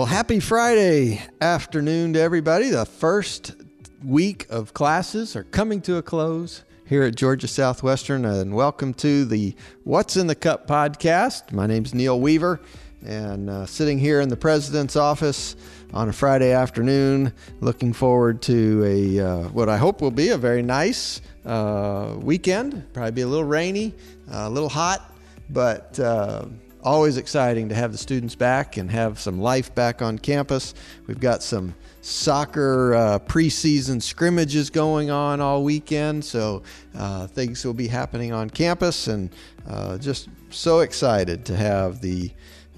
Well, happy Friday afternoon to everybody. The first week of classes are coming to a close here at Georgia Southwestern, and welcome to the What's in the Cup podcast. My name's Neal Weaver, and uh, sitting here in the president's office on a Friday afternoon, looking forward to a uh, what I hope will be a very nice uh, weekend. Probably be a little rainy, a little hot, but uh, always exciting to have the students back and have some life back on campus. We've got some soccer uh, preseason scrimmages going on all weekend, so uh, things will be happening on campus, and uh, just so excited to have the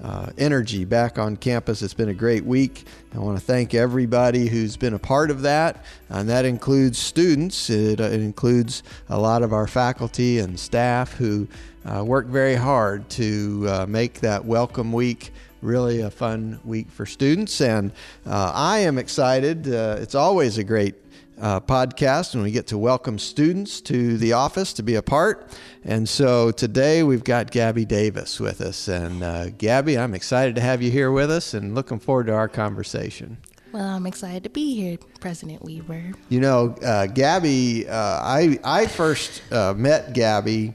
uh, energy back on campus. It's been a great week. I want to thank everybody who's been a part of that, and that includes students. It, uh, it includes a lot of our faculty and staff who uh, work very hard to uh, make that welcome week really a fun week for students. And uh, I am excited. Uh, it's always a great uh, podcast when we get to welcome students to the office to be a part. And so today we've got Gabby Davis with us. And uh, Gabby, I'm excited to have you here with us and looking forward to our conversation. Well, I'm excited to be here, President Weaver. You know, uh, Gabby, uh, I I first uh, met Gabby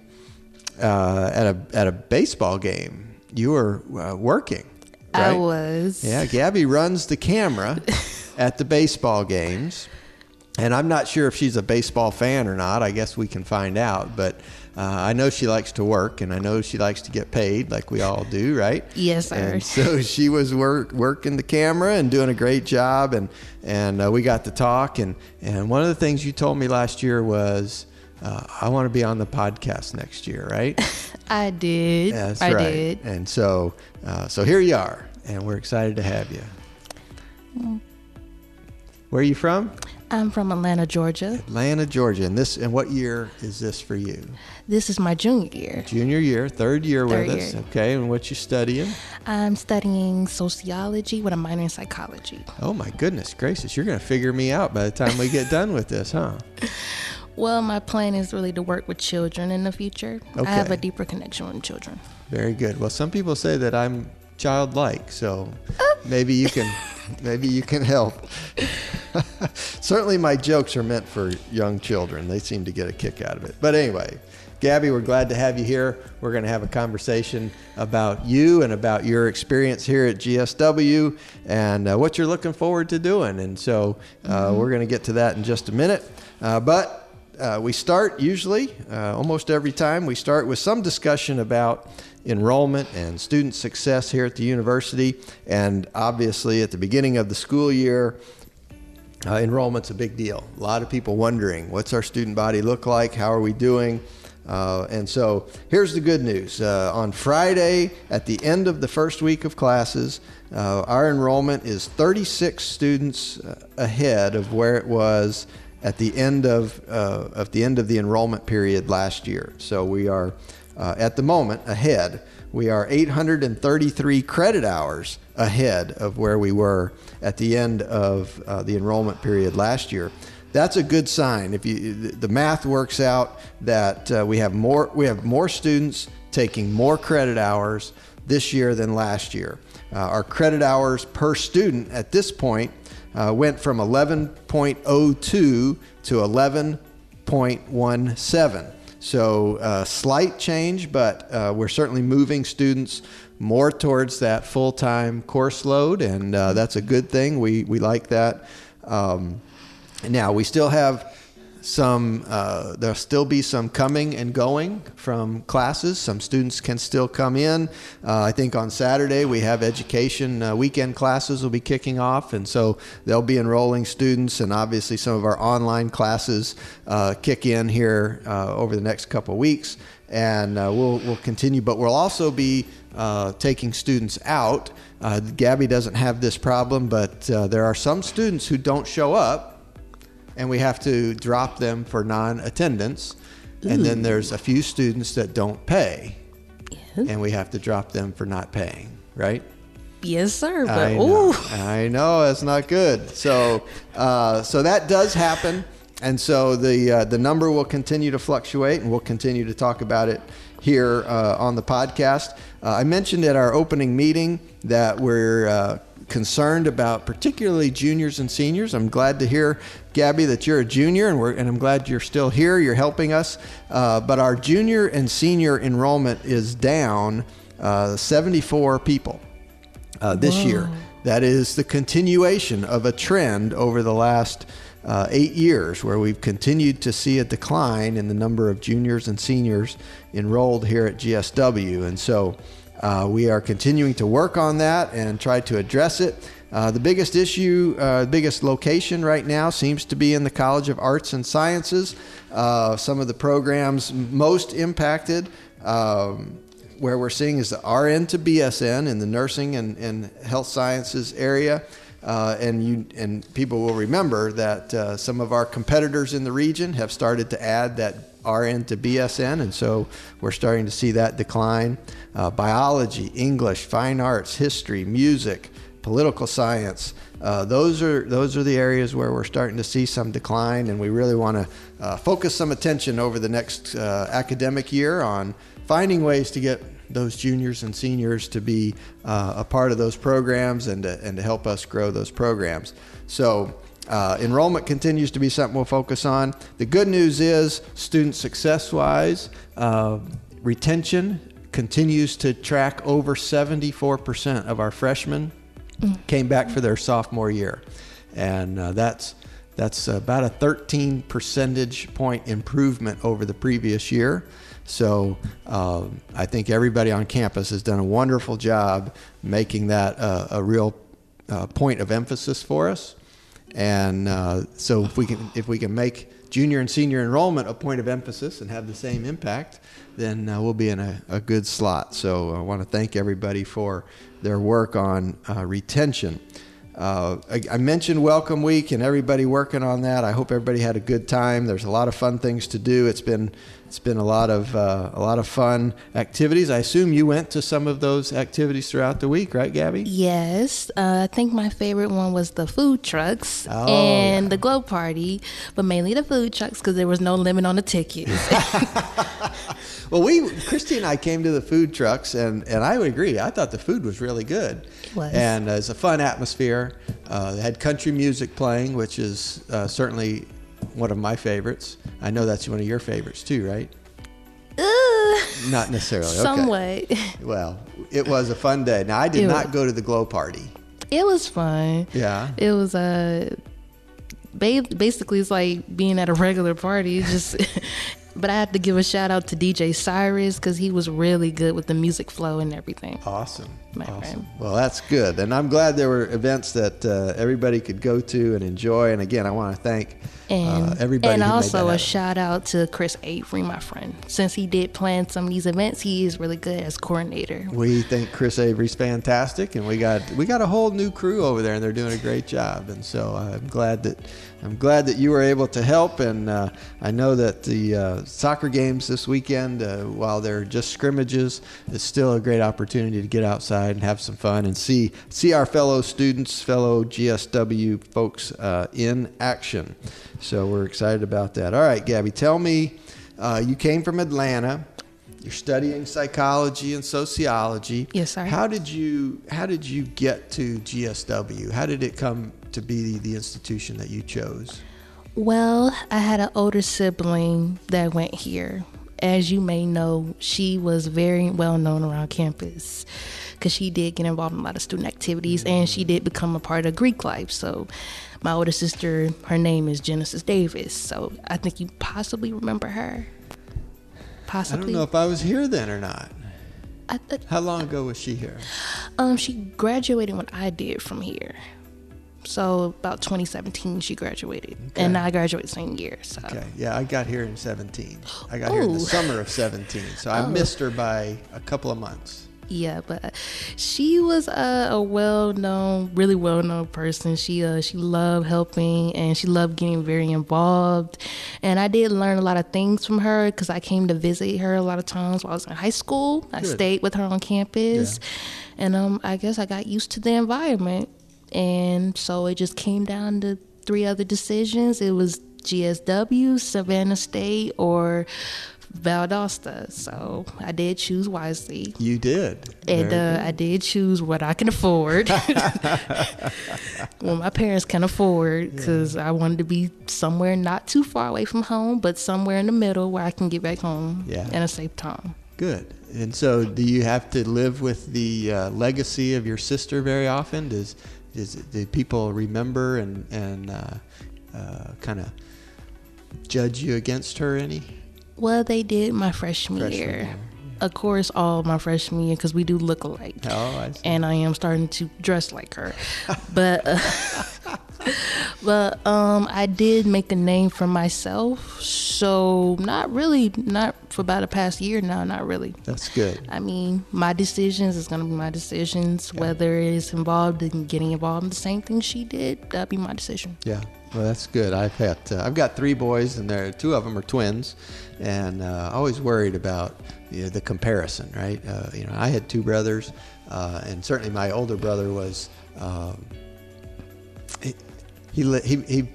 uh, at a at a baseball game. You were working. Right? I was. Yeah, Gabby runs the camera at the baseball games. And I'm not sure if she's a baseball fan or not. I guess we can find out. But uh, I know she likes to work, and I know she likes to get paid, like we all do, right? Yes, sir. And so she was work, working the camera and doing a great job, and and uh, we got to talk. And and one of the things you told me last year was, uh, I want to be on the podcast next year, right? I did. That's I right. did. And so uh, so here you are, and we're excited to have you. Mm. Where are you from? I'm from Atlanta, Georgia. Atlanta, Georgia. And this and what year is this for you? This is my junior year. Junior year, third year Third with us. year. Okay, and what you studying? I'm studying sociology with a minor in psychology. Oh my goodness gracious, you're gonna figure me out by the time we get done with this, huh? Well, my plan is really to work with children in the future. I have a deeper connection with children. Very good. Well, some people say that I'm childlike, so maybe you can maybe you can help. Certainly, my jokes are meant for young children. They seem to get a kick out of it. But anyway, Gabby, we're glad to have you here. We're going to have a conversation about you and about your experience here at GSW and uh, what you're looking forward to doing. And so uh, we're going to get to that in just a minute. Uh, but uh, we start usually, uh, almost every time, we start with some discussion about enrollment and student success here at the university. And obviously, at the beginning of the school year, uh, enrollment's a big deal. A lot of people wondering what's our student body look like? How are we doing? Uh, and so here's the good news. Uh, on Friday, at the end of the first week of classes, uh, our enrollment is 36 students ahead of where it was at the end of uh, at the end of the enrollment period last year. So we are uh, at the moment ahead. We are 833 credit hours ahead of where we were at the end of uh, the enrollment period last year. That's a good sign. If you the math works out that uh, we have more we have more students taking more credit hours this year than last year. Uh, our credit hours per student at this point uh, went from 11.02 to 11.17. So uh, slight change, but uh, we're certainly moving students more towards that full-time course load, and uh, that's a good thing. We we like that. Um, now we still have some. Uh, there'll still be some coming and going from classes. Some students can still come in. Uh, I think on Saturday we have education uh, weekend classes will be kicking off, and so they'll be enrolling students, and obviously some of our online classes uh, kick in here uh, over the next couple of weeks, and uh, we'll we'll continue. But we'll also be taking students out. Gabby doesn't have this problem, but there are some students who don't show up and we have to drop them for non-attendance. And then there's a few students that don't pay, and we have to drop them for not paying. Right? Yes, sir. But I know. ooh, I know that's not good. So, uh, so that does happen, and so the uh, the number will continue to fluctuate, and we'll continue to talk about it here uh, on the podcast. Uh, I mentioned at our opening meeting that we're uh, concerned about particularly juniors and seniors. I'm glad to hear, Gabby, that you're a junior, and, we're, and I'm glad you're still here. You're helping us. Uh, but our junior and senior enrollment is down uh, 74 people uh, this Whoa. year. That is the continuation of a trend over the last uh, eight years where we've continued to see a decline in the number of juniors and seniors enrolled here at GSW. And so uh, we are continuing to work on that and try to address it. Uh, the biggest issue, uh, biggest location right now seems to be in the College of Arts and Sciences. Uh, some of the programs most impacted, um, where we're seeing is the RN to BSN in the nursing and, and health sciences area. Uh, and you and people will remember that uh, some of our competitors in the region have started to add that RN to BSN, and so we're starting to see that decline. Uh, biology, English, fine arts, history, music, political science. Uh, those are those are the areas where we're starting to see some decline, and we really want to uh, focus some attention over the next uh, academic year on finding ways to get those juniors and seniors to be uh, a part of those programs and to, and to help us grow those programs. So uh, enrollment continues to be something we'll focus on. The good news is, student success wise, uh, retention continues to track over 74% of our freshmen came back for their sophomore year. And uh, that's, that's about a 13 percentage point improvement over the previous year. So uh, I think everybody on campus has done a wonderful job making that uh, a real uh, point of emphasis for us. And uh, so if we can if we can make junior and senior enrollment a point of emphasis and have the same impact, then uh, we'll be in a, a, good slot. So I want to thank everybody for their work on uh, retention. Uh, I, I, mentioned Welcome Week and everybody working on that. I hope everybody had a good time. There's a lot of fun things to do. It's been it's been a lot of uh, a lot of fun activities. I assume you went to some of those activities throughout the week, right, Gabby? Yes, uh, I think my favorite one was the food trucks oh, and yeah. the glow party, but mainly the food trucks because there was no limit on the tickets. well, we Christy and I came to the food trucks, and and I would agree. I thought the food was really good. It was, and uh, it's a fun atmosphere. Uh, they had country music playing, which is uh, certainly one of my favorites. I know that's one of your favorites too, right? Uh, not necessarily. Somewhat. Well, it was a fun day. Now I did it not was, go to the glow party. It was fun. Yeah. It was a. Uh, basically, it's like being at a regular party. just But I have to give a shout out to DJ Cyrus because he was really good with the music flow and everything. Awesome. My awesome. Friend. Well, that's good. And I'm glad there were events that uh, everybody could go to and enjoy. And again, I want to thank uh, and, uh, everybody. And also a shout out to Chris Avery, my friend. Since he did plan some of these events, he is really good as coordinator. We think Chris Avery's fantastic, and we got we got a whole new crew over there, and they're doing a great job. And so I'm glad that I'm glad that you were able to help. And uh, I know that the uh, soccer games this weekend, uh, while they're just scrimmages, is still a great opportunity to get outside and have some fun and see see our fellow students, fellow GSW folks uh, in action. So we're excited about that. All right, Gabby, tell me, uh, you came from Atlanta. You're studying psychology and sociology. Yes, sir. How did you How did you get to GSW? How did it come to be the institution that you chose? Well, I had an older sibling that went here. As you may know, she was very well known around campus because she did get involved in a lot of student activities and she did become a part of Greek life. So, my older sister, her name is Genesis Davis. So, I think you possibly remember her. Possibly. I don't know if I was here then or not. Th- How long ago was she here? Um, she graduated when I did from here. So about 2017, she graduated, okay. and I graduated the same year. So okay, yeah, I got here in 17. I got Ooh. here in the summer of 17, so I oh. missed her by a couple of months. Yeah, but she was a, a well-known, really well-known person. She uh, she loved helping and she loved getting very involved. And I did learn a lot of things from her because I came to visit her a lot of times while I was in high school. Good. I stayed with her on campus, yeah. and um, I guess I got used to the environment. And so it just came down to three other decisions. It was GSW, Savannah State, or Valdosta. So I did choose wisely. You did. And uh, I did choose what I can afford. well, my parents can afford because yeah. I wanted to be somewhere not too far away from home, but somewhere in the middle where I can get back home yeah. in a safe time. Good. And so, do you have to live with the uh, legacy of your sister very often? Does, does do people remember and and uh, uh kind of judge you against her any? Well, they did my freshman, freshman year. year. Of course, all my freshman year because we do look alike. Oh, I and I am starting to dress like her, but uh, but um, I did make a name for myself. So not really, not for about the past year now. Not really. That's good. I mean, my decisions is gonna be my decisions. Yeah. Whether it's involved in getting involved in the same thing she did, that'd be my decision. Yeah. Well, that's good. I've got uh, I've got three boys, and there two of them are twins, and uh, always worried about you know, the comparison, right? Uh, you know, I had two brothers, uh, and certainly my older brother was um, he, he he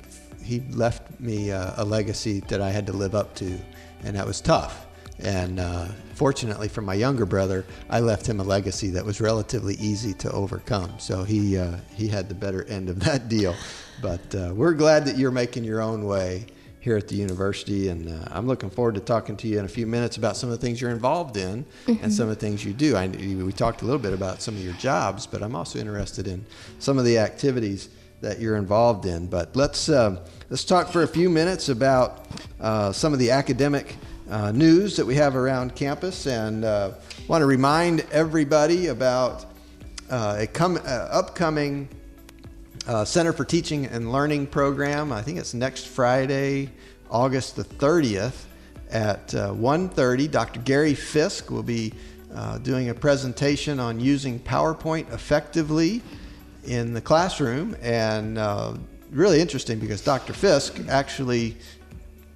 he left me a, a legacy that I had to live up to, and that was tough. And uh, fortunately for my younger brother, I left him a legacy that was relatively easy to overcome. So he uh, he had the better end of that deal. But uh, we're glad that you're making your own way here at the university, and uh, I'm looking forward to talking to you in a few minutes about some of the things you're involved in mm-hmm. and some of the things you do. I, we talked a little bit about some of your jobs, but I'm also interested in some of the activities that you're involved in. But let's uh, let's talk for a few minutes about uh, some of the academic uh, news that we have around campus, and uh, want to remind everybody about uh, a com- upcoming uh, Center for Teaching and Learning program. I think it's next Friday, August the 30th at uh, 1.30. Dr. Gary Fisk will be doing a presentation on using PowerPoint effectively in the classroom. And uh, really interesting because Dr. Fisk actually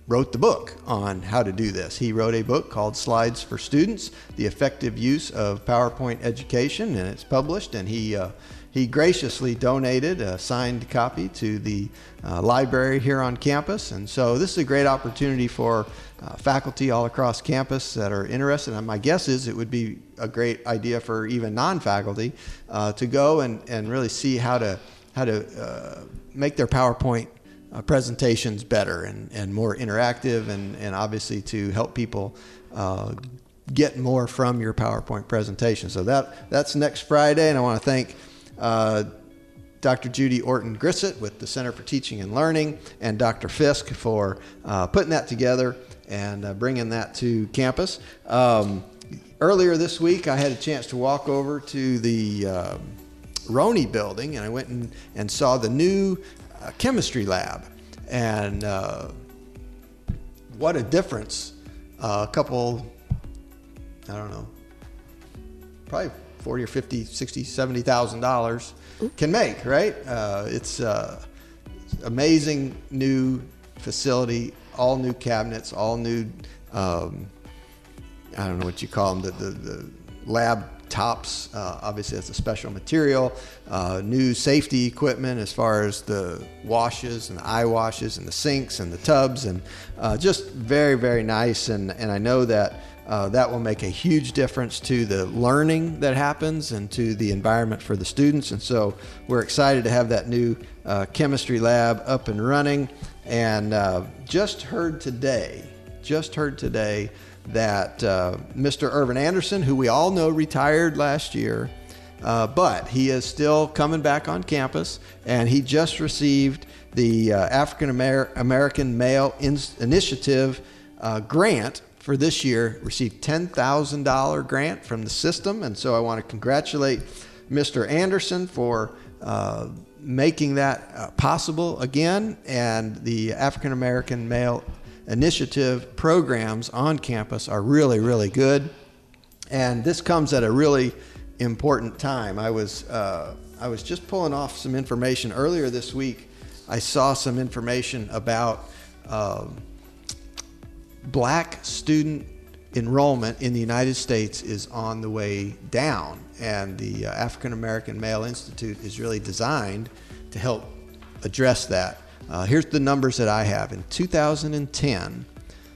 wrote the book on how to do this. He wrote a book called Slides for Students, The Effective Use of PowerPoint Education, and it's published. And he uh, he graciously donated a signed copy to the uh, library here on campus. And so this is a great opportunity for uh, faculty all across campus that are interested. And my guess is it would be a great idea for even non-faculty uh, to go and, and really see how to how to uh, make their PowerPoint uh, presentations better and, and more interactive and, and obviously to help people uh, get more from your PowerPoint presentation. So that that's next Friday, and I want to thank uh, Dr. Judy Orton Grissett with the Center for Teaching and Learning, and Dr. Fisk for uh, putting that together and bringing that to campus. Um, earlier this week, I had a chance to walk over to the uh, Roney building, and I went and, and saw the new uh, chemistry lab. And uh, what a difference a couple, I don't know, probably 40 or 50, 60, 70,000 dollars can make, right? Uh, it's uh, amazing new facility, all new cabinets, all new, um, I don't know what you call them, the, the, the lab tops. Uh, obviously, that's a special material. Uh, new safety equipment as far as the washes and the eye washes and the sinks and the tubs, and uh, just very, very nice. And, and I know that uh, that will make a huge difference to the learning that happens and to the environment for the students. And so we're excited to have that new uh, chemistry lab up and running. And uh, just heard today, just heard today that uh, Mr. Irvin Anderson, who we all know retired last year, uh, but he is still coming back on campus and he just received the uh, African American Male In- Initiative grant for this year received $10,000 grant from the system. And so I want to congratulate Mr. Anderson for uh, making that uh, possible again. And the African American Male Initiative programs on campus are really, really good. And this comes at a really important time. I was, uh, I was just pulling off some information earlier this week. I saw some information about. Um, black student enrollment in the United States is on the way down, and the uh, African American Male Institute is really designed to help address that. Uh, here's the numbers that I have. In 2010,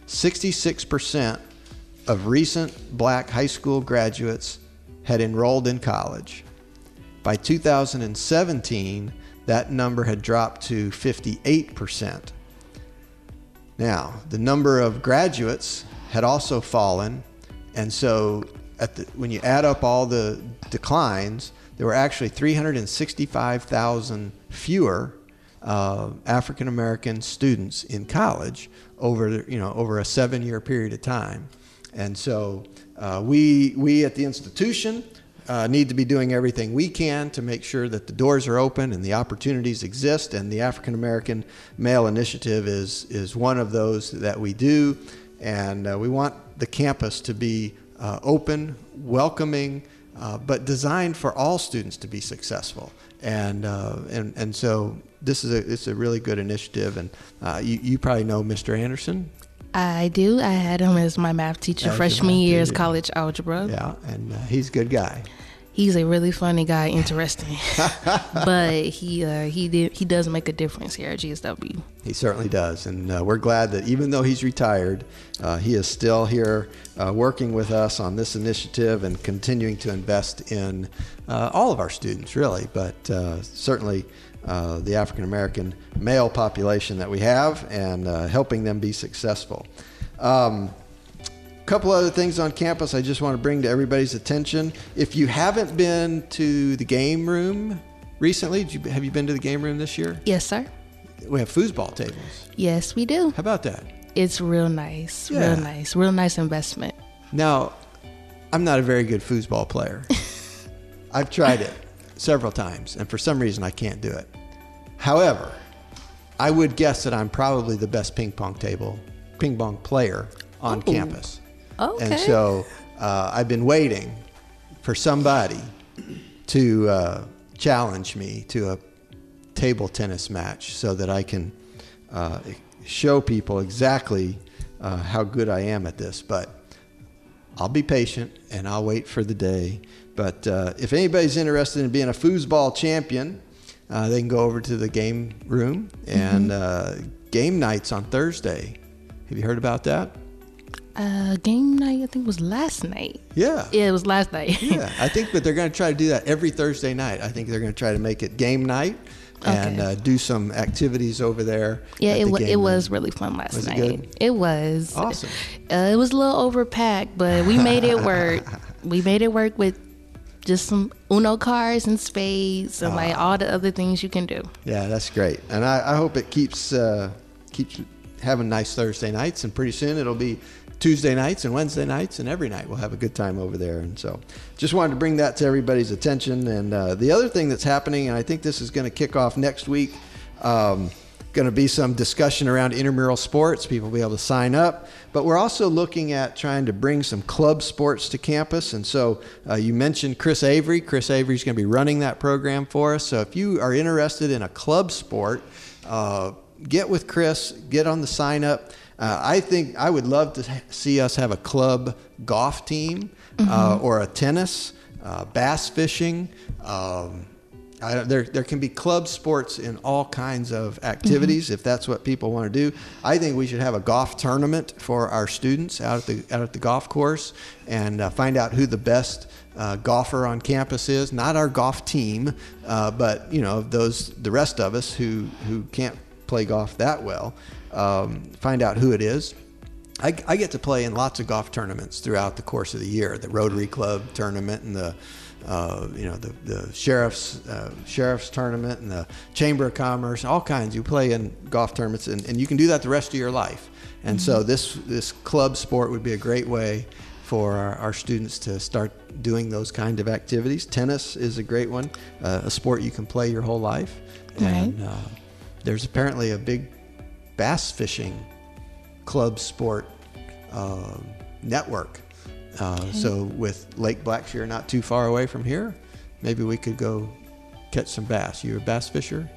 66% of recent black high school graduates had enrolled in college. By 2017, that number had dropped to 58%. Now, the number of graduates had also fallen, and so the, when you add up all the declines, there were actually 365,000 fewer uh, African American students in college over you know over a seven-year period of time, and so uh, we we at the institution uh, need to be doing everything we can to make sure that the doors are open and the opportunities exist. And the African American Male Initiative is is one of those that we do, and uh, we want the campus to be uh, open, welcoming, uh, but designed for all students to be successful. And uh, and and so this is a it's a really good initiative. And uh, you you probably know Mr. Anderson. I do. I had him as my math teacher As freshman year's teacher. college algebra. Yeah, and uh, he's a good guy. He's a really funny guy, interesting, but he uh, he did he does make a difference here at GSW. He certainly does, and uh, we're glad that even though he's retired, uh, he is still here uh, working with us on this initiative and continuing to invest in uh, all of our students, really, but uh, certainly uh, the African American male population that we have and uh, helping them be successful. Um, couple other things on campus I just want to bring to everybody's attention. If you haven't been to the game room recently, did you, have you been to the game room this year? Yes, sir. We have foosball tables. Yes, we do. How about that? It's real nice, Yeah. real nice, real nice investment. Now, I'm not a very good foosball player. I've tried it several times, and for some reason, I can't do it. However, I would guess that I'm probably the best ping pong table, ping pong player on Oh. campus. Okay. And so uh, I've been waiting for somebody to uh, challenge me to a table tennis match so that I can uh, show people exactly uh, how good I am at this. But I'll be patient and I'll wait for the day. But uh, if anybody's interested in being a foosball champion, uh, they can go over to the game room and uh, game nights on Thursday. Have you heard about that? Uh, game night, I think was last night. Yeah. Yeah, it was last night. yeah, I think that they're going to try to do that every Thursday night. I think they're going to try to make it game night and Okay. uh, do some activities over there. Yeah, it, the wa- it room. was really fun last Was it night. good? It was Awesome. Uh, it was a little overpacked, but we made it work. we made it work with just some Uno cards and spades and like Ah. all the other things you can do. Yeah, that's great, and I, I hope it keeps uh, keeps having nice Thursday nights, and pretty soon it'll be Tuesday nights and Wednesday nights, and every night we'll have a good time over there. And so, just wanted to bring that to everybody's attention. And uh, the other thing that's happening, and I think this is going to kick off next week. Um, Going to be some discussion around intramural sports. People will be able to sign up, but we're also looking at trying to bring some club sports to campus. And so uh, you mentioned Chris Avery. Chris Avery is going to be running that program for us. So if you are interested in a club sport, uh, get with Chris, get on the sign up. Uh, I think I would love to see us have a club golf team uh, or a tennis, uh, bass fishing. Um, I, there, there can be club sports in all kinds of activities if that's what people want to do. I think we should have a golf tournament for our students out at the out at the golf course and uh, find out who the best uh, golfer on campus is. Not our golf team, uh, but you know those the rest of us who who can't play golf that well. Um, find out who it is. I, I get to play in lots of golf tournaments throughout the course of the year. The Rotary Club tournament and the uh, you know the, the sheriff's uh, sheriff's tournament and the Chamber of Commerce, all kinds. You play in golf tournaments, and, and you can do that the rest of your life. And so this this club sport would be a great way for our, our students to start doing those kind of activities. Tennis is a great one, uh, a sport you can play your whole life. And uh, there's apparently a big bass fishing club sport um network. Uh, So with Lake Blackshear not too far away from here, maybe we could go catch some bass. You a bass fisher?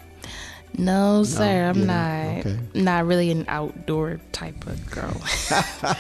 No, sir, I'm you not. Okay. Not really an outdoor type of girl.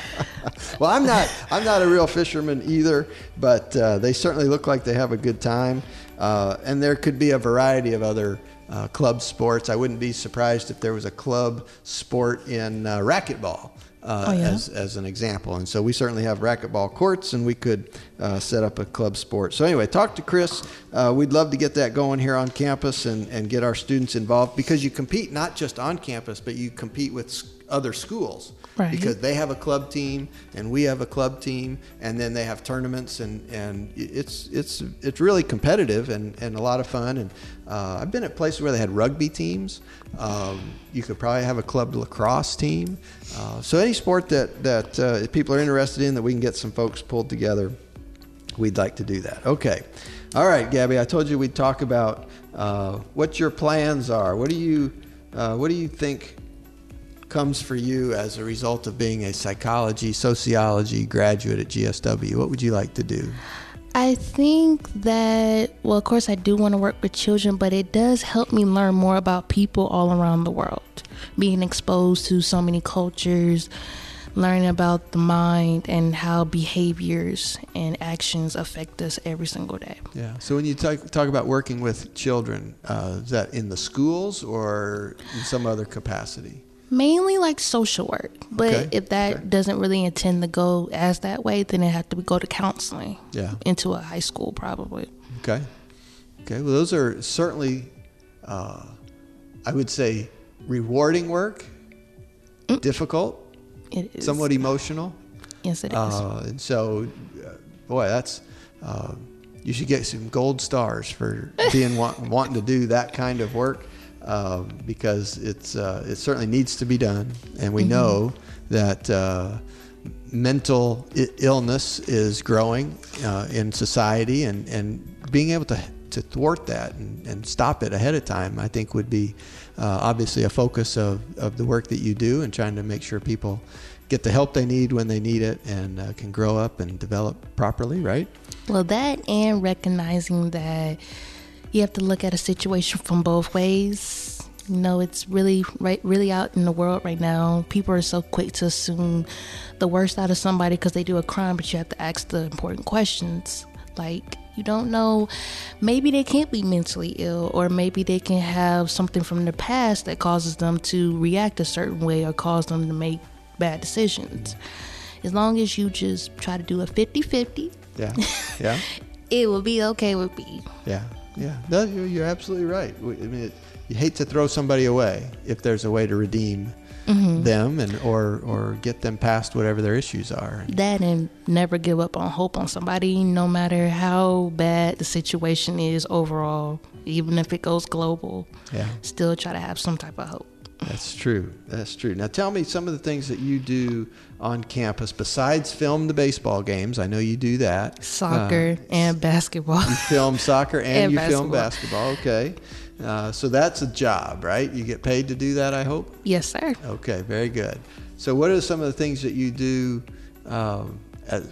Well, I'm not. I'm not a real fisherman either, but uh, they certainly look like they have a good time. Uh, and there could be a variety of other uh, club sports. I wouldn't be surprised if there was a club sport in uh, racquetball. uh, Oh, yeah? as, as an example. And so we certainly have racquetball courts, and we could uh, set up a club sport. So anyway, talk to Chris. Uh, we'd love to get that going here on campus and, and get our students involved because you compete not just on campus, but you compete with other schools. Right. Because they have a club team and we have a club team, and then they have tournaments, and, and it's it's it's really competitive and, and a lot of fun. And uh, I've been at places where they had rugby teams. Um, you could probably have a club lacrosse team. Uh, so any sport that that uh, people are interested in that we can get some folks pulled together, we'd like to do that. Okay, all right, Gabby. I told you we'd talk about uh, what your plans are. What do you uh, what do you think? Comes for you as a result of being a psychology, sociology graduate at GSW? What would you like to do? I think that, well, of course, I do want to work with children, but it does help me learn more about people all around the world. Being exposed to so many cultures, learning about the mind and how behaviors and actions affect us every single day. Yeah. So when you talk, talk about working with children, uh, is that in the schools or in some other capacity? Mainly like social work, but Okay, if that okay. doesn't really intend to go as that way, then it have to go to counseling Yeah. into a high school probably. Okay. Okay. Well, those are certainly, uh, I would say, rewarding work, difficult, It is somewhat emotional. yes, it is. Uh, and so, uh, boy, that's uh, you should get some gold stars for being want, wanting to do that kind of work um, because it's uh, it certainly needs to be done, and we know that. Uh, mental I- illness is growing uh, in society, and, and being able to, to thwart that and, and stop it ahead of time, I think, would be uh, obviously a focus of, of the work that you do and trying to make sure people get the help they need when they need it and uh, can grow up and develop properly, right? Well, that and recognizing that you have to look at a situation from both ways. You know, it's really right, really out in the world right now. People are so quick to assume the worst out of somebody because they do a crime, but you have to ask the important questions. Like, you don't know, maybe they can't be mentally ill, or maybe they can have something from their past that causes them to react a certain way or cause them to make bad decisions. As long as you just try to do a 50 50, Yeah, yeah. it will be okay with me. Yeah, yeah. No, you're, you're absolutely right. I mean, it, you hate to throw somebody away if there's a way to redeem mm-hmm. them and or or get them past whatever their issues are. That and never give up on hope on somebody, no matter how bad the situation is overall, even if it goes global. Yeah, Still try to have some type of hope. That's true. That's true. Now, tell me some of the things that you do on campus besides film the baseball games. I know you do that. Soccer Uh, and basketball. you film soccer and, And you film basketball. basketball. Okay. Uh, so that's a job, right? You get paid to do that, I hope? yes, sir. Okay, very good. So, what are some of the things that you do um,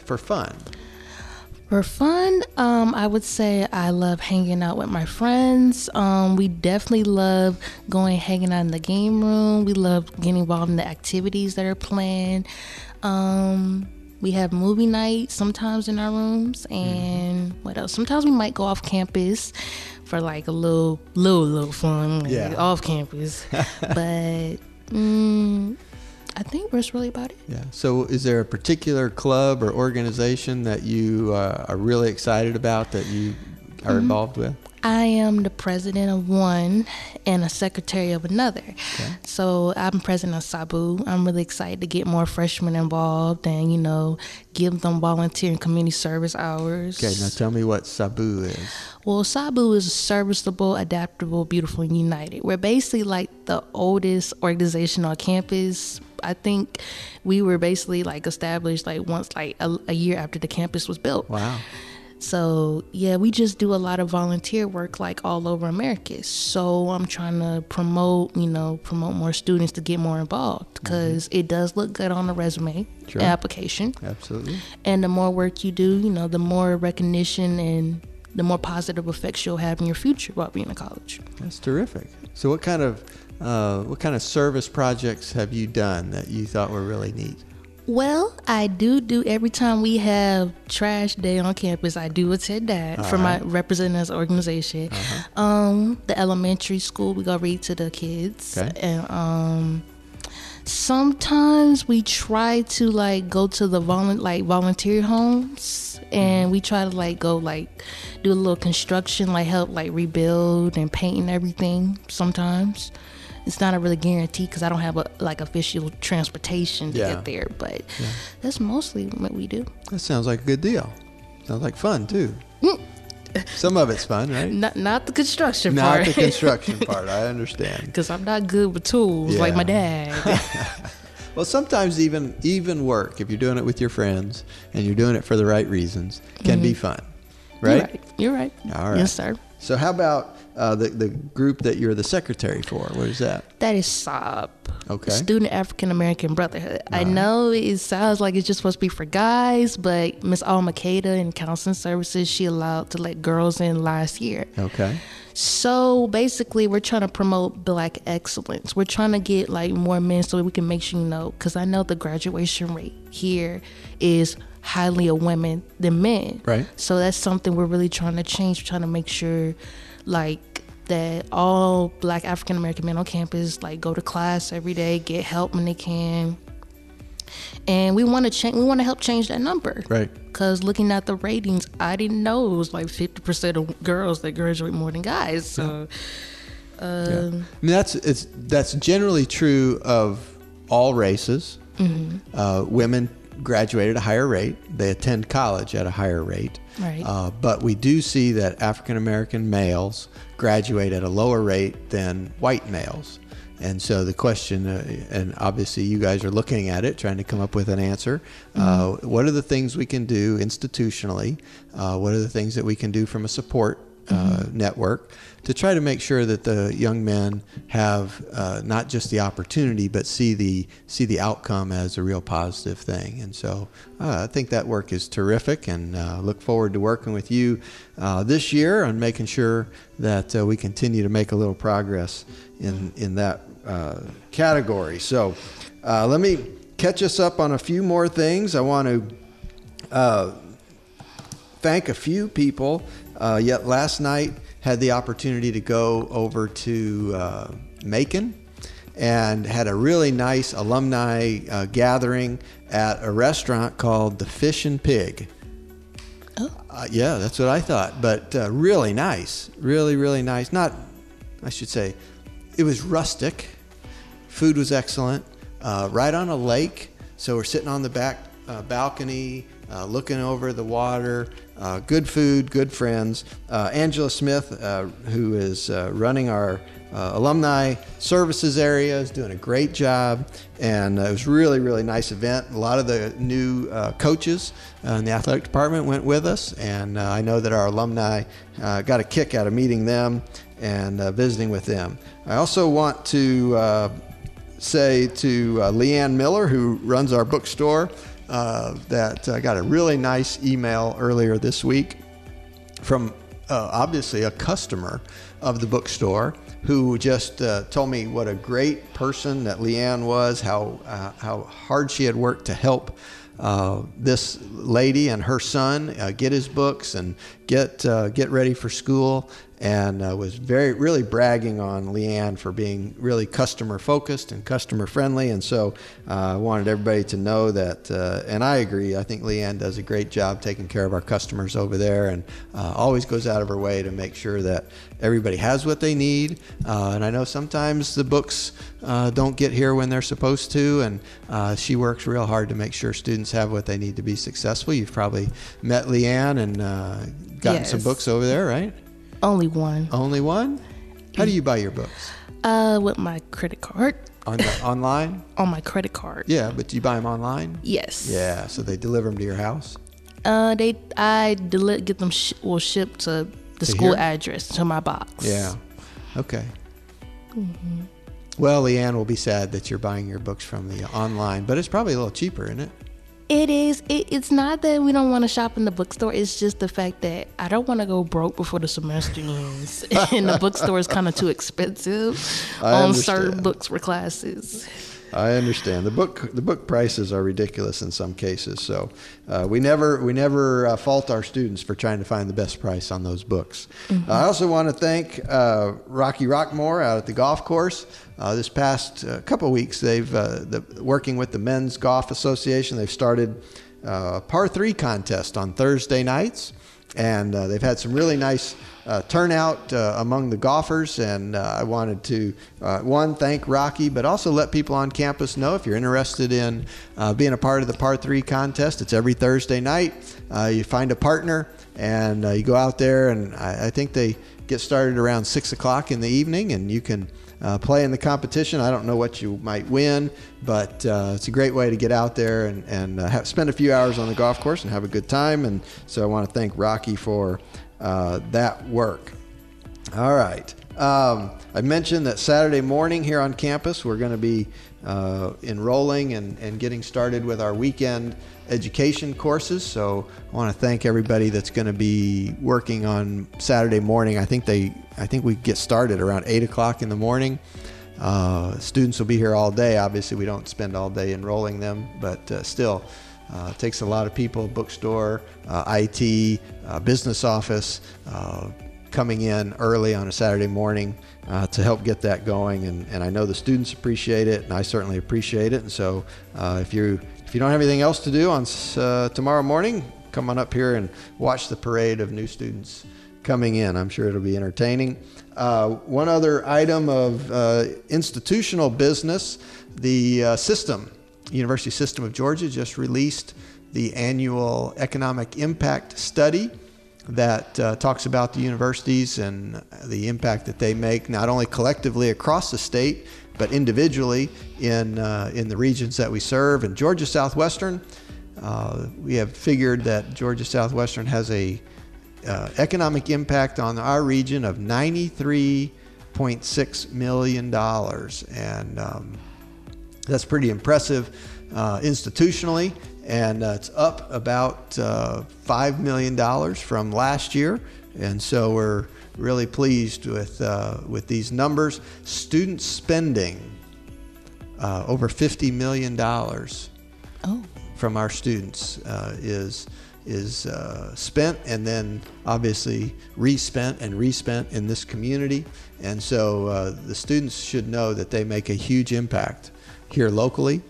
for fun? For fun, um, I would say I love hanging out with my friends. Um, we definitely love going hanging out in the game room. We love getting involved in the activities that are planned. Um, we have movie nights sometimes in our rooms, and what else? Sometimes we might go off campus for like a little, little, little fun, like, off campus. but mm, I think that's really about it. Yeah. So, is there a particular club or organization that you uh, are really excited about that you are involved with? I am the president of one and a secretary of another. Okay. So I'm president of Sabu. I'm really excited to get more freshmen involved and, you know, give them volunteer and community service hours. Okay. Now, tell me what Sabu is. Well, Sabu is serviceable, adaptable, beautiful, and united. We're basically like the oldest organization on campus. I think we were basically like established like once like a, a year after the campus was built. Wow. So yeah, we just do a lot of volunteer work like all over America. So I'm trying to promote, you know, promote more students to get more involved mm-hmm. because it does look good on the resume Sure. application. Absolutely. And the more work you do, you know, the more recognition and the more positive effects you'll have in your future while being in college. That's terrific. So, what kind of uh, what kind of service projects have you done that you thought were really neat? Well, I do do every time we have trash day on campus. I do attend that for my representatives organization. Um, the elementary school we go read to the kids, Okay. and um, sometimes we try to like go to the volu- like volunteer homes and we try to like go like do a little construction like help like rebuild and paint and everything sometimes it's not a really guarantee because i don't have a like official transportation to Yeah. get there but that's mostly what we do That sounds like a good deal. Sounds like fun too. Mm. Some of it's fun, right? not not the construction Not part Not the construction part. I understand. because i'm not good with tools like my dad Well, sometimes even even work, if you're doing it with your friends and you're doing it for the right reasons, can be mm-hmm. fun, You're right? right you're right All right. yes sir So, how about uh, the the group that you're the secretary for? What is that? That is SAAB. Okay. Student African American Brotherhood. I know it sounds like it's just supposed to be for guys, but Miss Alma in counseling services, she allowed to let girls in last year. Okay. So basically, we're trying to promote black excellence. We're trying to get like more men so we can make sure you know, because I know the graduation rate here is highly of women than men. Right. So that's something we're really trying to change. We're trying to make sure, like, that all black African American men on campus like go to class every day, get help when they can, and we want to change. We want to help change that number. Right. Because looking at the ratings, I didn't know it was like fifty percent of girls that graduate more than guys. So, Yeah. um, I mean, that's it's that's generally true of all races. Uh, women graduate at a higher rate. They attend college at a higher rate. Right. Uh, but we do see that African American males graduate at a lower rate than white males. And so the question, uh, and obviously you guys are looking at it, trying to come up with an answer. Uh, what are the things we can do institutionally? Uh, what are the things that we can do from a support uh, network to try to make sure that the young men have uh, not just the opportunity but see the see the outcome as a real positive thing and so uh, I think that work is terrific and uh, look forward to working with you uh, this year on making sure that we continue to make a little progress in in that category so let me catch us up on a few more things I want to thank a few people. Uh, yet last night had the opportunity to go over to uh, Macon and had a really nice alumni uh, gathering at a restaurant called the Fish and Pig. Uh, yeah, that's what I thought. But uh, really nice, really really nice. Not, I should say, it was rustic. Food was excellent. Uh, right on a lake, so we're sitting on the back uh, balcony, uh, looking over the water. Uh, good food, good friends. Uh, Angela Smith, uh, who is uh, running our alumni services area, is doing a great job, and it was really, really nice event. A lot of the new coaches in the athletic department went with us, and I know that our alumni got a kick out of meeting them and visiting with them. I also want to say to uh, Leanne Miller, who runs our bookstore, uh, that I got a really nice email earlier this week from uh, obviously a customer of the bookstore who just uh, told me what a great person that Leanne was, how uh, how hard she had worked to help uh, this lady and her son uh, get his books and get uh, get ready for school, and uh, was very really bragging on Leanne for being really customer focused and customer friendly. And so uh, I wanted everybody to know that, and I agree. I think Leanne does a great job taking care of our customers over there, and always goes out of her way to make sure that everybody has what they need. Uh, and I know sometimes the books uh, don't get here when they're supposed to, and uh, she works real hard to make sure students have what they need to be successful. You've probably met Leanne and uh, gotten some books over there, right? only one. Only one? How do you buy your books? Uh, with my credit card. On the, online? On my credit card. Yeah, but do you buy them online? Yes. Yeah, so they deliver them to your house. Uh, they I deli- get them sh- well shipped to the To school here? address to my box. Yeah. Okay. Mm-hmm. Well, Leanne will be sad that you're buying your books from the online, but it's probably a little cheaper, isn't it? It is. It, it's not that we don't want to shop in the bookstore. It's just the fact that I don't want to go broke before the semester ends, and the bookstore is kind of too expensive I on certain books for classes. I understand. The book the book prices are ridiculous in some cases, so uh, we never we never uh, fault our students for trying to find the best price on those books. Mm-hmm. I also want to thank uh, Rocky Rockmore out at the golf course. Uh, this past uh, couple of weeks, they've uh, the, working with the Men's Golf Association. They've started a par three contest on Thursday nights, and they've had some really nice uh, turnout uh, among the golfers. And uh, I wanted to, uh, one, thank Rocky, but also let people on campus know if you're interested in uh, being a part of the Par 3 contest. It's every Thursday night. Uh, you find a partner and you go out there, and I, I, think they get started around 6 o'clock in the evening, and you can. Uh, play in the competition. I don't know what you might win, but uh, it's a great way to get out there and, and uh, have, spend a few hours on the golf course and have a good time. And so I want to thank Rocky for uh, that work. All right. Um, I mentioned that Saturday morning here on campus, we're going to be uh, enrolling and, and getting started with our weekend education courses. So I want to thank everybody that's going to be working on Saturday morning. I think they, I think we get started around eight o'clock in the morning. Uh, students will be here all day. Obviously, we don't spend all day enrolling them, but uh, still, uh, it takes a lot of people, bookstore, uh, IT, uh, business office, uh, coming in early on a Saturday morning uh, to help get that going. And, and I know the students appreciate it, and I certainly appreciate it. And so uh, if, you if you don't have anything else to do on tomorrow morning, come on up here and watch the parade of new students coming in. I'm sure it'll be entertaining. Uh, one other item of uh, institutional business the uh, system University System of Georgia just released the annual economic impact study that uh, talks about the universities and the impact that they make not only collectively across the state but individually in uh, in the regions that we serve. And Georgia Southwestern, uh, we have figured that Georgia Southwestern has a uh, economic impact on our region of 93.6 million dollars and um, that's pretty impressive uh, institutionally, and uh, it's up about uh, $5 million from last year. And so we're really pleased with, uh, with these numbers. Student spending, uh, over $50 million oh. from our students uh, is is uh, spent and then obviously respent and respent in this community. And so uh, the students should know that they make a huge impact here locally.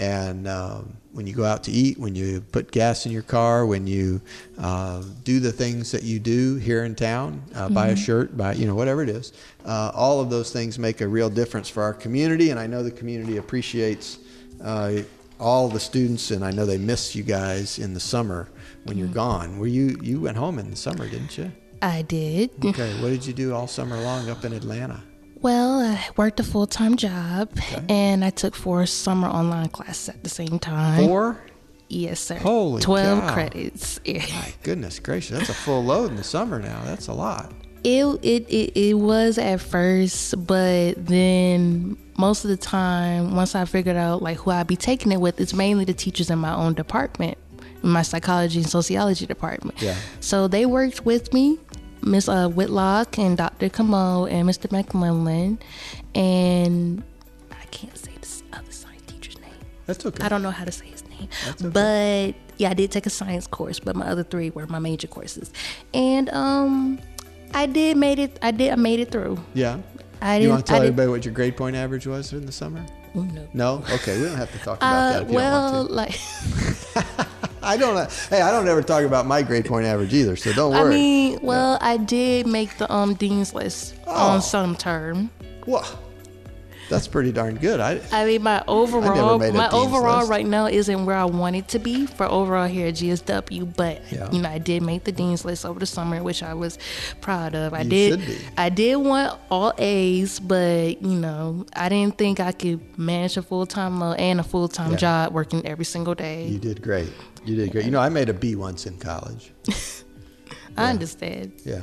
And um, when you go out to eat, when you put gas in your car, when you uh, do the things that you do here in town, uh, mm-hmm. buy a mm-hmm. shirt, buy you know whatever it is, uh, all of those things make a real difference for our community. And I know the community appreciates uh, all the students, and I know they miss you guys in the summer when mm-hmm. you're gone. Were you you went home in the summer, didn't you? I did. Okay, what did you do all summer long up in Atlanta? Well, I worked a full time job okay. and I took four summer online classes at the same time. Four? Yes, sir. Holy 12 cow. credits. My goodness gracious. That's a full load in the summer now. That's a lot. It, it, it, it was at first, but then most of the time, once I figured out like who I'd be taking it with, it's mainly the teachers in my own department, my psychology and sociology department. Yeah. So they worked with me Miss uh, Whitlock and Dr. Camo and Mr. McMillan, and I can't say this other science teacher's name. That's okay. I don't know how to say his name, okay. but yeah, I did take a science course, but my other three were my major courses, and um, I did made it. I did. I made it through. Yeah. I you want to tell everybody what your grade point average was in the summer? No. No. Okay, we don't have to talk about uh, that. Well, don't want to. like. I don't. Hey, I don't ever talk about my grade point average either, so don't worry. I mean, well, yeah. I did make the um dean's list oh. on some term. What? That's pretty darn good. I I mean my overall my overall list. right now isn't where I want it to be for overall here at GSW, but yeah. you know I did make the dean's list over the summer, which I was proud of. I you did I did want all A's, but you know I didn't think I could manage a full time and a full time yeah. job working every single day. You did great. You did great. You know I made a B once in college. I yeah. understand. Yeah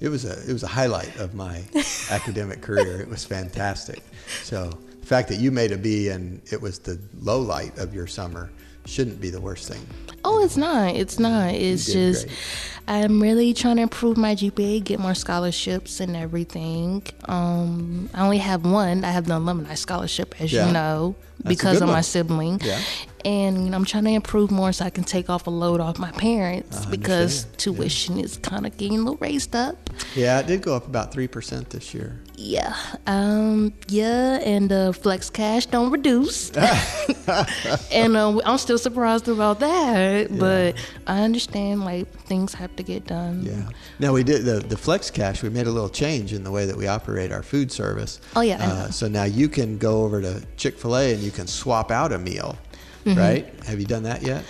it was a it was a highlight of my academic career. It was fantastic. So the fact that you made a B and it was the low light of your summer shouldn't be the worst thing. Oh, it's not. It's not. It's just great. I'm really trying to improve my GPA, get more scholarships and everything. Um, I only have one. I have the alumni scholarship, as Yeah. you know, That's because of my sibling. Yeah. And you know, I'm trying to improve more so I can take off a load off my parents because understand. tuition is kind of getting a little raised up. Yeah, it did go up about 3% this year. Yeah. Um. Yeah. And uh, flex cash don't reduce. and uh, I'm still surprised about that. But I understand like things to get done. Yeah. Now we did the the Flex Cash. We made a little change in the way that we operate our food service. Oh, yeah, Uh, so now you can go over to Chick Fil A and you can swap out a meal, Mm-hmm. right? Have you done that yet?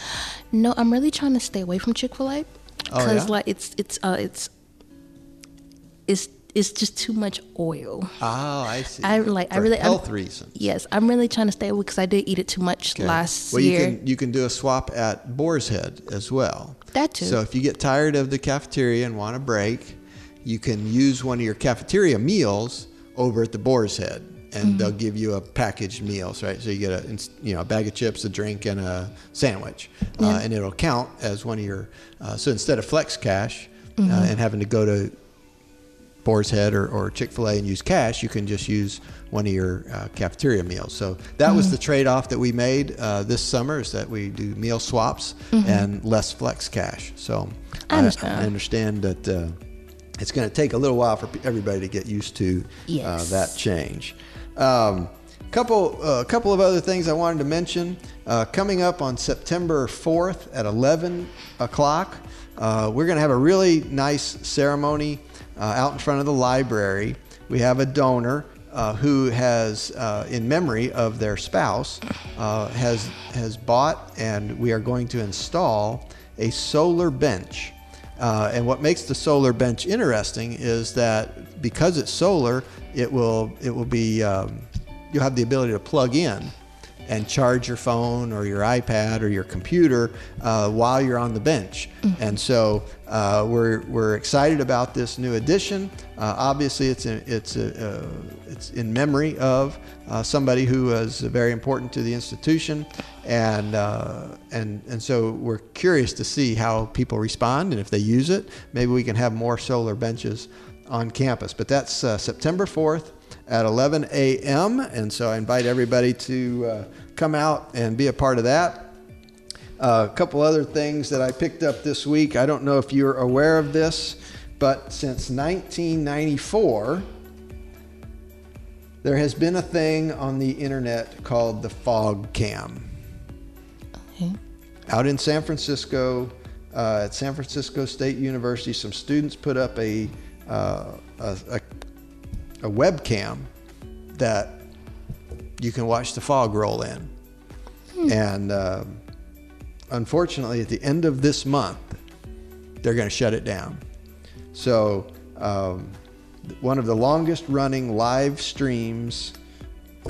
No, I'm really trying to stay away from Chick Fil A Oh, because yeah? like it's it's uh it's it's it's just too much oil. Oh, I see. I like I For really I'm- health reasons. Yes, I'm really trying to stay away because I did eat it too much Okay. last well, year. you can you can do a swap at Boar's Head as well. That too. So if you get tired of the cafeteria and want a break, you can use one of your cafeteria meals over at the Boar's Head, and Mm-hmm. they'll give you a packaged meal, right? So you get a you know a bag of chips, a drink, and a sandwich, uh, and it'll count as one of your. Uh, so instead of Flex Cash Mm-hmm. uh, and having to go to Boar's Head or, or Chick fil A and use cash, you can just use one of your uh, cafeteria meals. So that was the trade off that we made uh, this summer is that we do meal swaps and less flex cash. So I understand. I, understand that uh, it's going to take a little while for everybody to get used to uh, Yes. that change. Um, couple, a uh, couple of other things I wanted to mention. Uh, coming up on September 4th at 11 o'clock, uh, we're going to have a really nice ceremony uh, out in front of the library. We have a donor uh, who has, uh, in memory of their spouse, uh, has has bought, and we are going to install a solar bench. Uh, and what makes the solar bench interesting is that because it's solar, it will it will be um, you'll have the ability to plug in and charge your phone or your iPad or your computer uh, while you're on the bench. And so uh, we're, we're excited about this new addition. Uh, obviously, it's in, it's a, uh, it's in memory of uh, somebody who was very important to the institution, and uh, and and so we're curious to see how people respond and if they use it. Maybe we can have more solar benches on campus. But that's uh, September 4th at 11 a.m. And so I invite everybody to uh, come out and be a part of that. Uh, a couple other things that I picked up this week. I don't know if you're aware of this, but since 1994, there has been a thing on the internet called the FogCam. Okay. Out in San Francisco, uh, at San Francisco State University, some students put up a, uh, a, a, a webcam that you can watch the fog roll in. And um unfortunately, at the end of this month, they're going to shut it down. So, um, one of the longest running live streams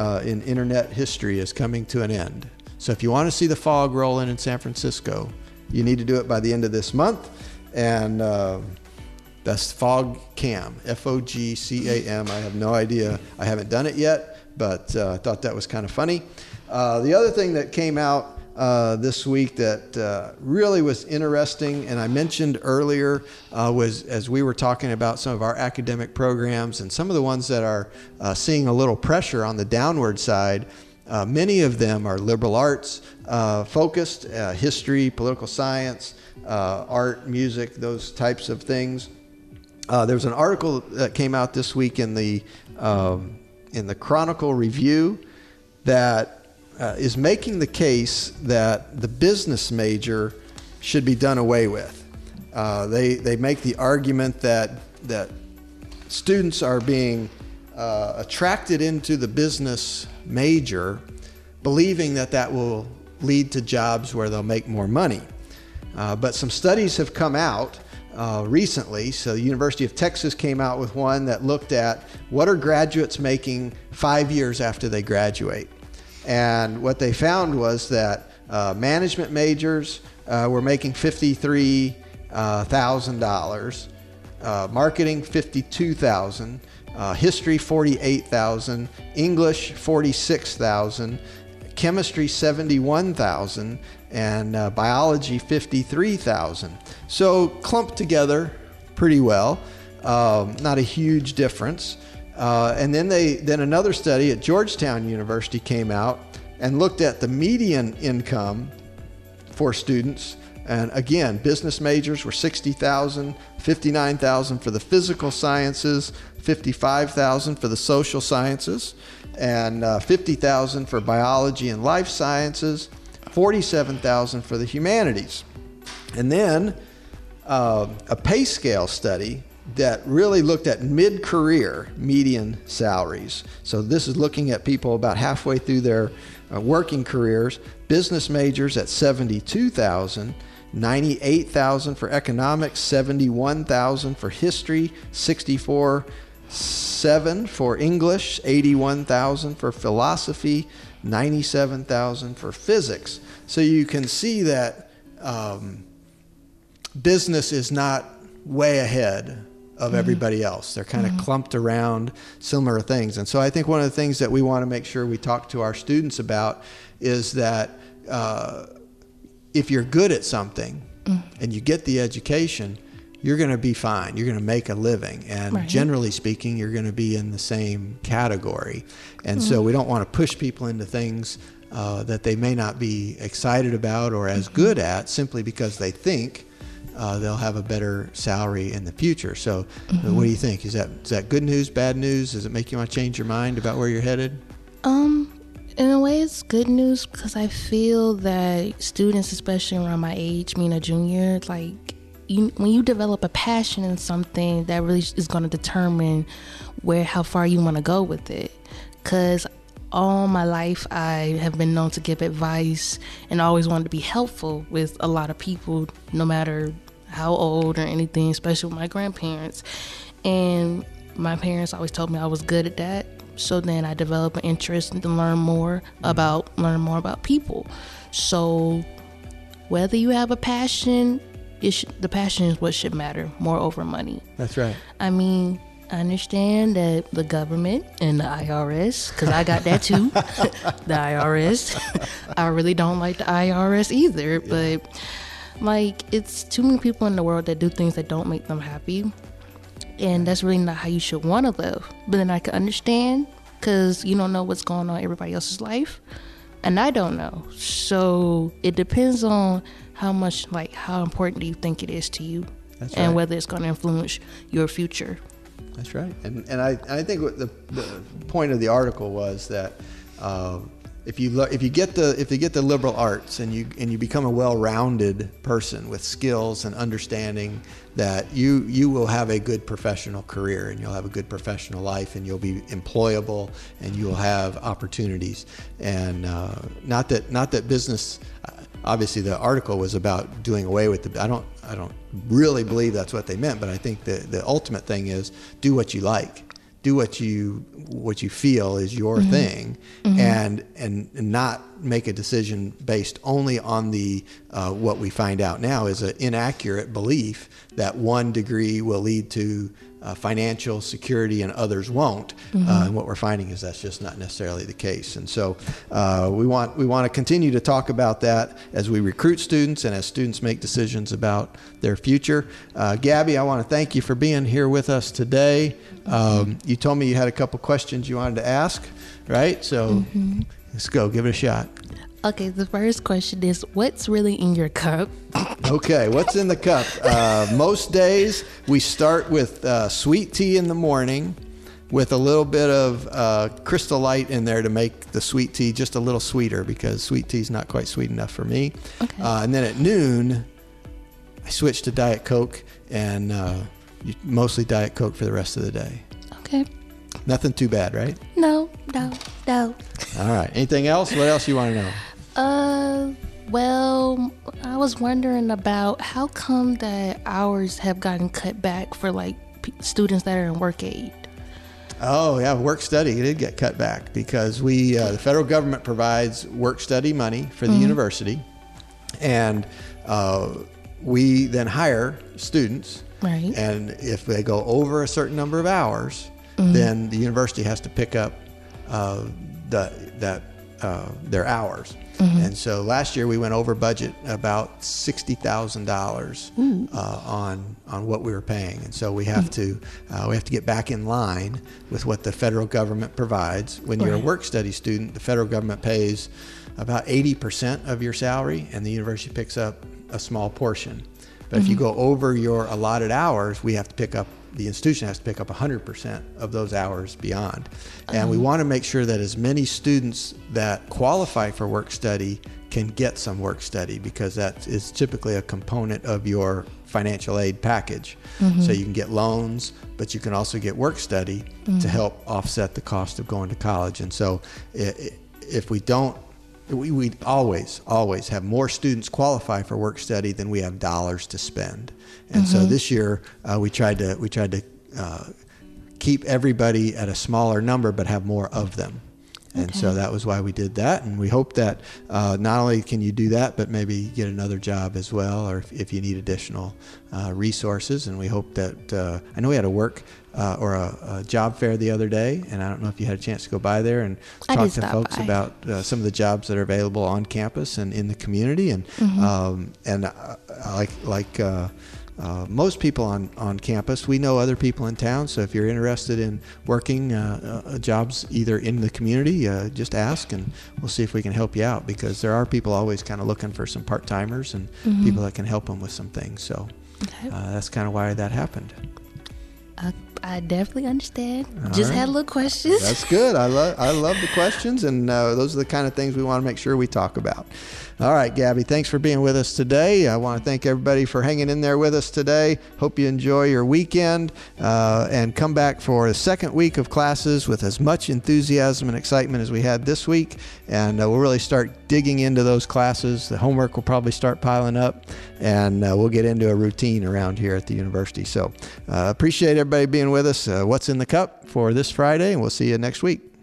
uh, in internet history is coming to an end. So, if you want to see the fog roll in in San Francisco, you need to do it by the end of this month. And uh, that's Fog Cam, F O G C A M. I have no idea. I haven't done it yet, but uh, I thought that was kind of funny. Uh, the other thing that came out uh, this week that uh, really was interesting, and I mentioned earlier, uh, was as we were talking about some of our academic programs and some of the ones that are uh, seeing a little pressure on the downward side. Many of them are liberal arts focused, history, political science, art, music, those types of things. Uh, there was an article that came out this week in the um, in the Chronicle Review that uh, is making the case that the business major should be done away with. Uh, they they make the argument that that students are being uh, attracted into the business major, believing that that will lead to jobs where they'll make more money. Uh, but some studies have come out uh, recently. So, the University of Texas came out with one that looked at what are graduates making five years after they graduate. And what they found was that uh, management majors uh, were making $53,000, uh, marketing 52000 uh, history 48000 English 46000 chemistry 71,000, and uh, biology 53,000. So clumped together pretty well. Um, not a huge difference. Uh, and then they then another study at Georgetown University came out and looked at the median income for students. And again, business majors were 60,000, 59,000 for the physical sciences, 55,000 for the social sciences, and uh, 50,000 for biology and life sciences, 47,000 for the humanities. And then uh, a pay scale study that really looked at mid career median salaries. So, this is looking at people about halfway through their uh, working careers, business majors at 72,000. 98,000 for economics, 71,000 for history, 64 7 for English, 81,000 for philosophy, 97,000 for physics. So you can see that um, business is not way ahead of mm-hmm. everybody else. They're kind mm-hmm. of clumped around similar things. And so I think one of the things that we want to make sure we talk to our students about is that uh, if you're good at something mm-hmm. and you get the education, you're going to be fine. You're going to make a living. And right. generally speaking, you're going to be in the same category. And so we don't want to push people into things uh, that they may not be excited about or as mm-hmm. good at simply because they think uh, they'll have a better salary in the future. So, mm-hmm. what do you think? Is that is that good news, bad news? Does it make you want to change your mind about where you're headed? Um, in a way, it's good news because I feel that students, especially around my age, being a junior, like you, when you develop a passion in something, that really is going to determine where how far you want to go with it. Because all my life I have been known to give advice and always wanted to be helpful with a lot of people, no matter how old or anything, especially with my grandparents. And my parents always told me I was good at that. So then I developed an interest to learn more about learn more about people. So whether you have a passion, sh- the passion is what should matter more over money. That's right. I mean, I understand that the government and the IRS, because I got that too, the IRS. I really don't like the IRS either, yeah. but like it's too many people in the world that do things that don't make them happy, and that's really not how you should want to live. But then I can understand because you don't know what's going on in everybody else's life, and I don't know. So it depends on how much, like, how important do you think it is to you, that's and right. whether it's going to influence your future. That's right. And, and I, I think the, the point of the article was that uh, if you if you get the if you get the liberal arts and you and you become a well-rounded person with skills and understanding that you you will have a good professional career and you'll have a good professional life and you'll be employable and you'll have opportunities and uh, not that not that business obviously the article was about doing away with the I don't I don't really believe that's what they meant but I think the the ultimate thing is do what you like do what you what you feel is your mm-hmm. thing mm-hmm. and and not make a decision based only on the uh, what we find out now is an inaccurate belief that one degree will lead to uh, financial security and others won't. Mm-hmm. Uh, and what we're finding is that's just not necessarily the case. And so uh, we want we want to continue to talk about that as we recruit students and as students make decisions about their future. Uh, Gabby, I want to thank you for being here with us today. Um, you told me you had a couple questions you wanted to ask, right? So mm-hmm. let's go, give it a shot. Okay, the first question is what's really in your cup? okay, what's in the cup? Uh, most days we start with uh, sweet tea in the morning with a little bit of uh, crystal light in there to make the sweet tea just a little sweeter because sweet tea is not quite sweet enough for me. Okay. Uh, and then at noon, I switch to Diet Coke and uh, mostly Diet Coke for the rest of the day. Okay. Nothing too bad, right? No, no, no. All right. Anything else? What else you want to know? Uh, well, I was wondering about how come that hours have gotten cut back for like p- students that are in work aid. Oh yeah, work study did get cut back because we uh, the federal government provides work study money for the mm-hmm. university, and uh, we then hire students. Right. And if they go over a certain number of hours, mm-hmm. then the university has to pick up uh, the that uh, their hours. And so last year we went over budget about sixty thousand dollars uh, on on what we were paying, and so we have to uh, we have to get back in line with what the federal government provides. When you're a work study student, the federal government pays about eighty percent of your salary, and the university picks up a small portion. But if you go over your allotted hours, we have to pick up the institution has to pick up 100% of those hours beyond. And we uh-huh. want to make sure that as many students that qualify for work study can get some work study because that is typically a component of your financial aid package. Mm-hmm. So you can get loans, but you can also get work study to mm-hmm. help offset the cost of going to college. And so i- i- if we don't we, we always, always have more students qualify for work study than we have dollars to spend. And so this year uh, we tried to we tried to uh, keep everybody at a smaller number, but have more of them. And so that was why we did that. And we hope that uh, not only can you do that, but maybe get another job as well, or if, if you need additional uh, resources. And we hope that uh, I know we had a work uh, or a, a job fair the other day, and I don't know if you had a chance to go by there and I talk to folks by. about uh, some of the jobs that are available on campus and in the community. And Mm-hmm. um, and uh, like like. Uh, most people on, on campus, we know other people in town. So if you're interested in working uh, uh, jobs either in the community, uh, just ask and we'll see if we can help you out because there are people always kind of looking for some part timers and people that can help them with some things. So uh, that's kind of why that happened. I, I definitely understand. All Just right. had little questions. That's good. I love I love the questions, and uh, those are the kind of things we want to make sure we talk about. All right, Gabby, thanks for being with us today. I want to thank everybody for hanging in there with us today. Hope you enjoy your weekend uh, and come back for the second week of classes with as much enthusiasm and excitement as we had this week. And uh, we'll really start digging into those classes. The homework will probably start piling up, and uh, we'll get into a routine around here at the university. So uh, appreciate everybody being with us. Uh, What's in the cup for this Friday, and we'll see you next week.